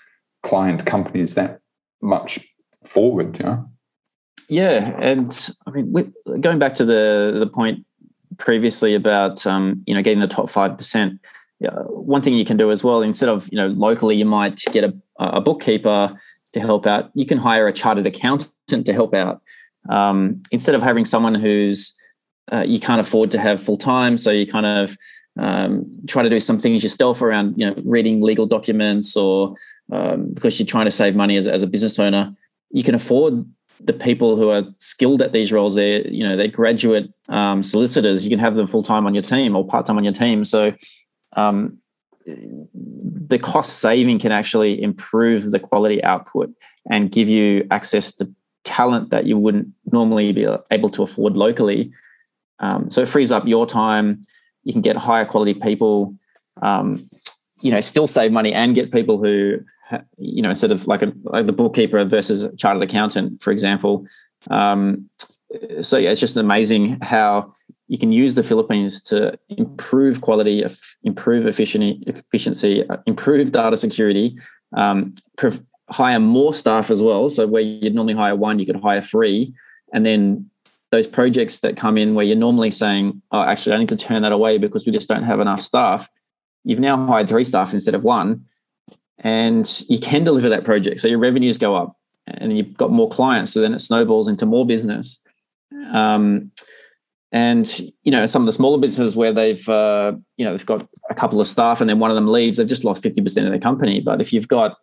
client companies that much forward. Know?
Yeah, and I mean, going back to the the point previously about um, you know getting the top five percent. one thing you can do as well, instead of you know locally, you might get a, a bookkeeper to help out. You can hire a chartered accountant to help out um, instead of having someone who's uh, you can't afford to have full time, so you kind of um, try to do some things yourself around you know reading legal documents or um, because you're trying to save money as, as a business owner, you can afford the people who are skilled at these roles. They're you know they're graduate um, solicitors. You can have them full time on your team or part time on your team. So um, the cost saving can actually improve the quality output and give you access to talent that you wouldn't normally be able to afford locally. Um, so it frees up your time. You can get higher quality people. Um, you know, still save money and get people who, you know, instead of like, a, like the bookkeeper versus a chartered accountant, for example. Um, so yeah, it's just amazing how you can use the Philippines to improve quality, improve efficiency, uh, improve data security, um, hire more staff as well. So where you'd normally hire one, you could hire three. And then those projects that come in where you're normally saying, oh, actually, I need to turn that away because we just don't have enough staff. You've now hired three staff instead of one. And you can deliver that project. So your revenues go up and you've got more clients. So then it snowballs into more business. Um, and you know some of the smaller businesses where they've uh, you know they've got a couple of staff and then one of them leaves, they've just lost fifty percent of their company. But if you've got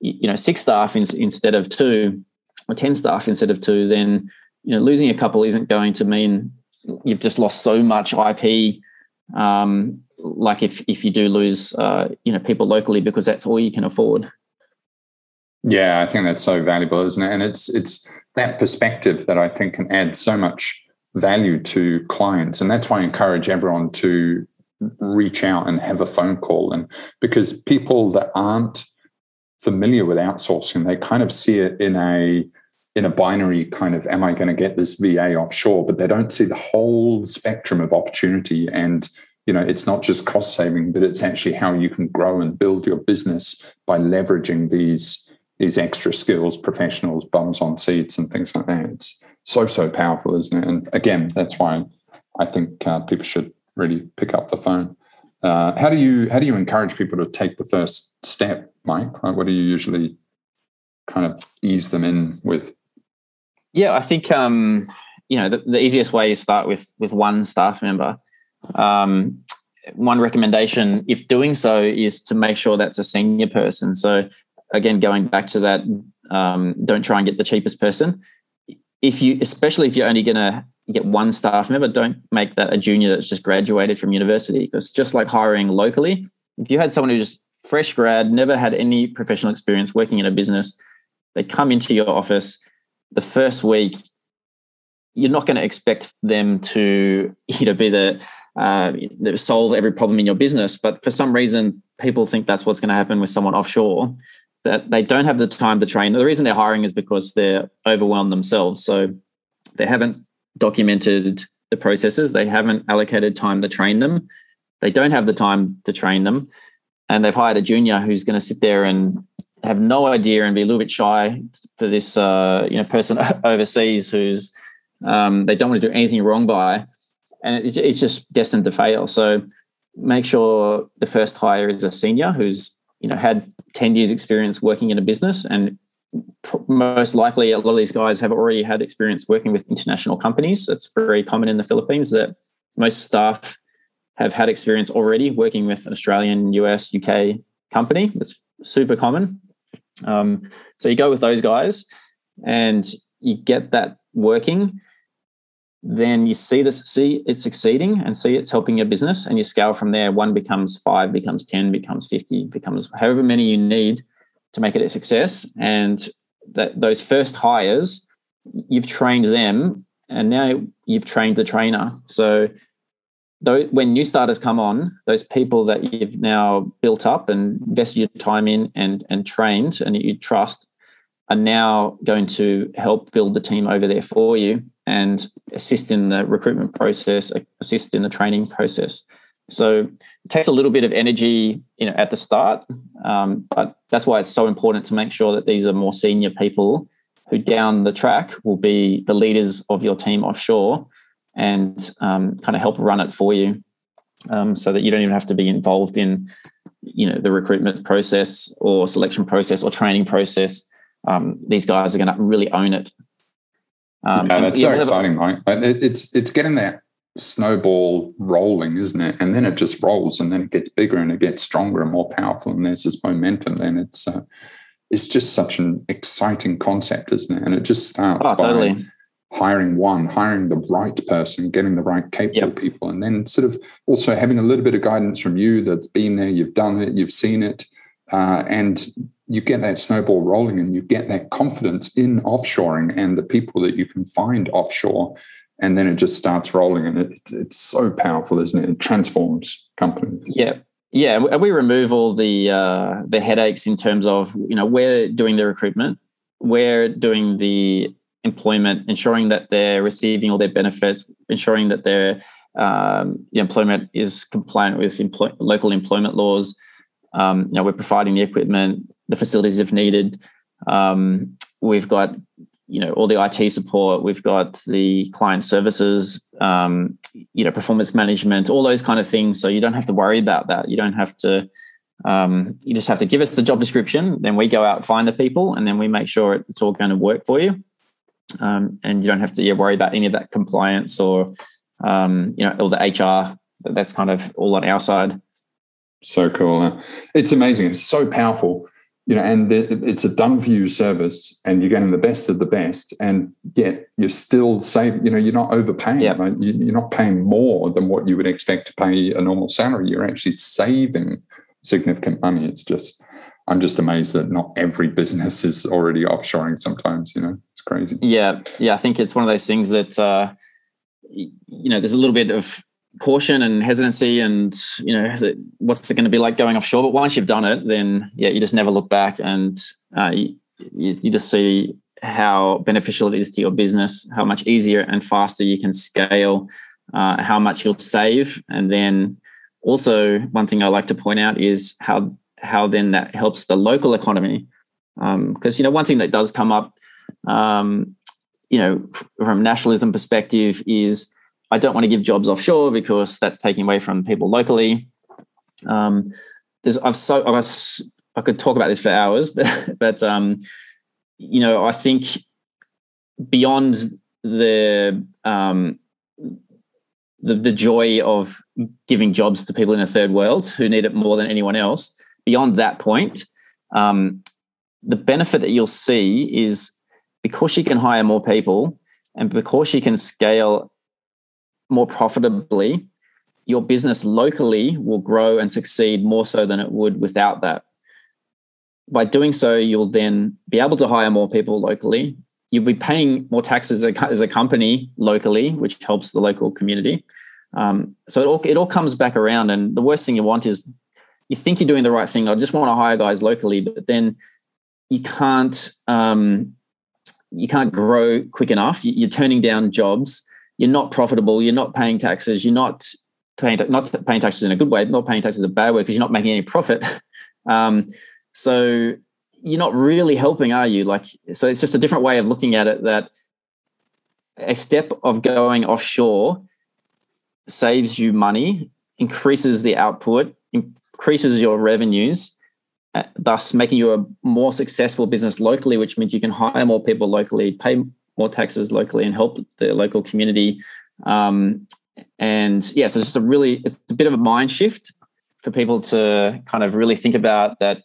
you know six staff in, instead of two or 10 staff instead of two then you know losing a couple isn't going to mean you've just lost so much ip um, like if if you do lose uh, you know people locally because that's all you can afford
yeah i think that's so valuable isn't it and it's it's that perspective that i think can add so much value to clients. And that's why i encourage everyone to reach out and have a phone call. And because people that aren't familiar with outsourcing they kind of see it in a in a binary kind of am i going to get this va offshore? But they don't see the whole spectrum of opportunity. And you know it's not just cost saving but it's actually how you can grow and build your business by leveraging these these extra skills professionals bums on seats and things like that. It's so so powerful isn't it? And again that's why i think uh, people should really pick up the phone. Uh, how do you how do you encourage people to take the first step mike? Like what do you usually kind of ease them in with?
Yeah i think um you know the, the easiest way is start with with one staff member. Um, one recommendation, if doing so, is to make sure that's a senior person. So, again, going back to that, um, don't try and get the cheapest person. If you, especially if you're only going to get one staff member, don't make that a junior that's just graduated from university. Because just like hiring locally, if you had someone who just fresh grad, never had any professional experience working in a business, they come into your office the first week, you're not going to expect them to you know be the uh, solve every problem in your business. But for some reason, people think that's what's going to happen with someone offshore. That they don't have the time to train. The reason they're hiring is because they're overwhelmed themselves. So they haven't documented the processes. They haven't allocated time to train them. They don't have the time to train them, and they've hired a junior who's going to sit there and have no idea and be a little bit shy for this uh, you know person overseas who's um, they don't want to do anything wrong by and it, it's just destined to fail. So make sure the first hire is a senior who's you know had 10 years experience working in a business and most likely a lot of these guys have already had experience working with international companies. It's very common in the philippines that most staff have had experience already working with an australian us uk company. That's super common. Um, so you go with those guys and you get that working then you see this see it succeeding and see it's helping your business and you scale from there one becomes five becomes 10 becomes 50 becomes however many you need to make it a success. And that those first hires you've trained them and now you've trained the trainer. So though when new starters come on those people that you've now built up and invested your time in and and trained and you trust are now going to help build the team over there for you and assist in the recruitment process, assist in the training process. So it takes a little bit of energy, you know, at the start, um, but that's why it's so important to make sure that these are more senior people who, down the track, will be the leaders of your team offshore and um, kind of help run it for you, um, so that you don't even have to be involved in, you know, the recruitment process or selection process or training process. Um, these guys are going to really own it
um, yeah, that's so exciting, Mike. It's it's getting that snowball rolling, isn't it? And then it just rolls, and then it gets bigger, and it gets stronger and more powerful, and there's this momentum. Then it's uh, it's just such an exciting concept, isn't it? And it just starts oh, by totally. hiring one, hiring the right person, getting the right capable yep. people, and then sort of also having a little bit of guidance from you that's been there, you've done it, you've seen it, uh, and you get that snowball rolling and you get that confidence in offshoring and the people that you can find offshore and then it just starts rolling and it, it's so powerful isn't it? It transforms companies.
Yeah. Yeah And we remove all the uh, the headaches in terms of you know we're doing the recruitment we're doing the employment ensuring that they're receiving all their benefits ensuring that their um, the employment is compliant with local employment laws um, you know we're providing the equipment the facilities if needed. Um, we've got you know all the IT support. We've got the client services, um, you know, performance management, all those kind of things. So you don't have to worry about that. You don't have to. Um, you just have to give us the job description. Then we go out find the people, and then we make sure it's all going to work for you. Um, and you don't have to yeah, worry about any of that compliance or um, you know all the HR. That's kind of all on our side.
So cool. It's amazing. It's so powerful you know, and it's a done for you service, and you're getting the best of the best, and yet you're still saving. You know, you're not overpaying.
Yep.
Right? You're not paying more than what you would expect to pay a normal salary. You're actually saving significant money. It's just, I'm just amazed that not every business is already offshoring. Sometimes, you know, it's crazy.
Yeah, yeah. I think it's one of those things that uh, you know, there's a little bit of caution and hesitancy and you know what's it going to be like going offshore? But once you've done it then yeah you just never look back and uh, you, you just see how beneficial it is to your business how much easier and faster you can scale uh, how much you'll save. And then also one thing i like to point out is how how then that helps the local economy because um, you know one thing that does come up um, you know from nationalism perspective is I don't want to give jobs offshore because that's taking away from people locally. Um, there's I've so I've, I could talk about this for hours, but but um, you know I think beyond the um, the, the joy of giving jobs to people in a third world who need it more than anyone else, beyond that point, um, the benefit that you'll see is because you can hire more people and because you can scale more profitably, your business locally will grow and succeed more so than it would without that. By doing so, you'll then be able to hire more people locally. You'll be paying more taxes as a company locally, which helps the local community. Um, so it all, it all comes back around. And the worst thing you want is you think you're doing the right thing. I just want to hire guys locally, but then you can't um, you can't grow quick enough. You're turning down jobs you're not profitable, you're not paying taxes, you're not paying not paying taxes in a good way, not paying taxes in a bad way because you're not making any profit. um, so you're not really helping, are you? Like, so it's just a different way of looking at it. That a step of going offshore saves you money, increases the output, increases your revenues, uh, thus making you a more successful business locally, which means you can hire more people locally, pay more taxes locally and help the local community. Um, and yeah, so it's just a really, it's a bit of a mind shift for people to kind of really think about that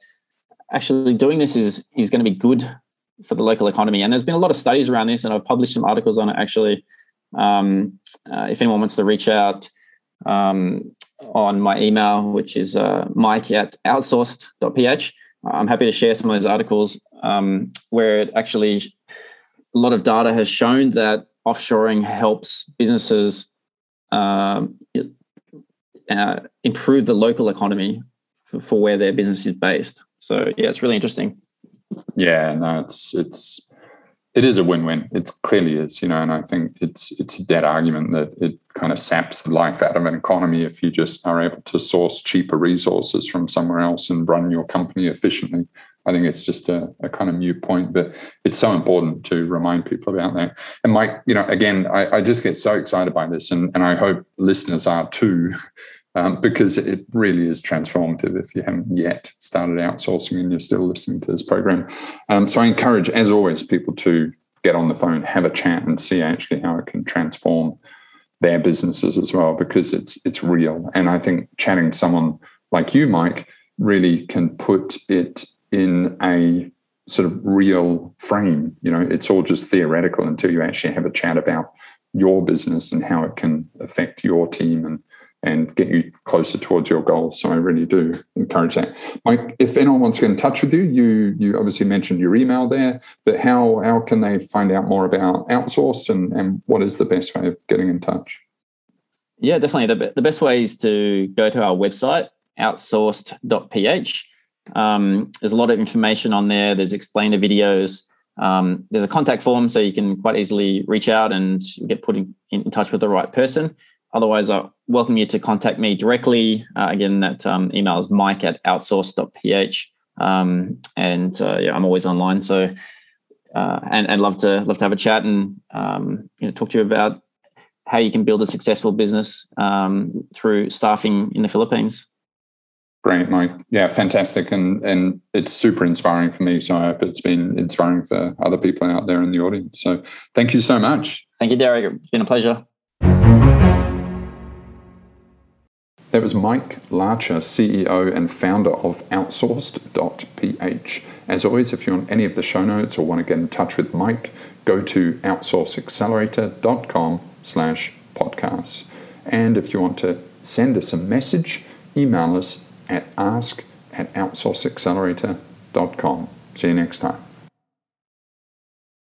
actually doing this is, is going to be good for the local economy. And there's been a lot of studies around this and I've published some articles on it actually. Um, uh, if anyone wants to reach out um, on my email, which is uh, mike at outsourced.ph, I'm happy to share some of those articles um, where it actually a lot of data has shown that offshoring helps businesses um, uh, improve the local economy for, for, where their business is based. So yeah, it's really interesting.
Yeah, no, it's it's it is a win-win. It clearly is, you know, and I think it's it's a dead argument that it kind of saps the life out of an economy if you just are able to source cheaper resources from somewhere else and run your company efficiently. I think it's just a, a kind of mute point, but it's so important to remind people about that. And Mike, you know, again, I, I just get so excited by this, and, and I hope listeners are too, um, because it really is transformative if you haven't yet started outsourcing and you're still listening to this program. Um, so I encourage, as always, people to get on the phone, have a chat, and see actually how it can transform their businesses as well, because it's it's real. And I think chatting to someone like you, Mike, really can put it in a sort of real frame. You know, it's all just theoretical until you actually have a chat about your business and how it can affect your team and and get you closer towards your goals. So I really do encourage that. Mike, if anyone wants to get in touch with you, you you obviously mentioned your email there, but how how can they find out more about outsourced and, and what is the best way of getting in touch?
Yeah, definitely. The, the best way is to go to our website, outsourced.ph um, there's a lot of information on there. There's explainer videos. Um, there's a contact form, so you can quite easily reach out and get put in, in touch with the right person. Otherwise, I welcome you to contact me directly. Uh, again, that um, email is mike at outsourced.ph. Um, and uh, yeah, I'm always online. So, uh, and, and love to love to have a chat and um, you know, talk to you about how you can build a successful business um, through staffing in the Philippines.
Great, Mike. Yeah, fantastic. And and it's super inspiring for me. So I hope it's been inspiring for other people out there in the audience. So thank you so much.
Thank you, Derek. It's been a pleasure.
That was Mike Larcher, CEO and founder of Outsourced.ph. As always, if you want any of the show notes or want to get in touch with Mike, go to outsourceaccelerator.com slash podcasts. And if you want to send us a message, email us at ask at outsourceaccelerator.com. See you next time.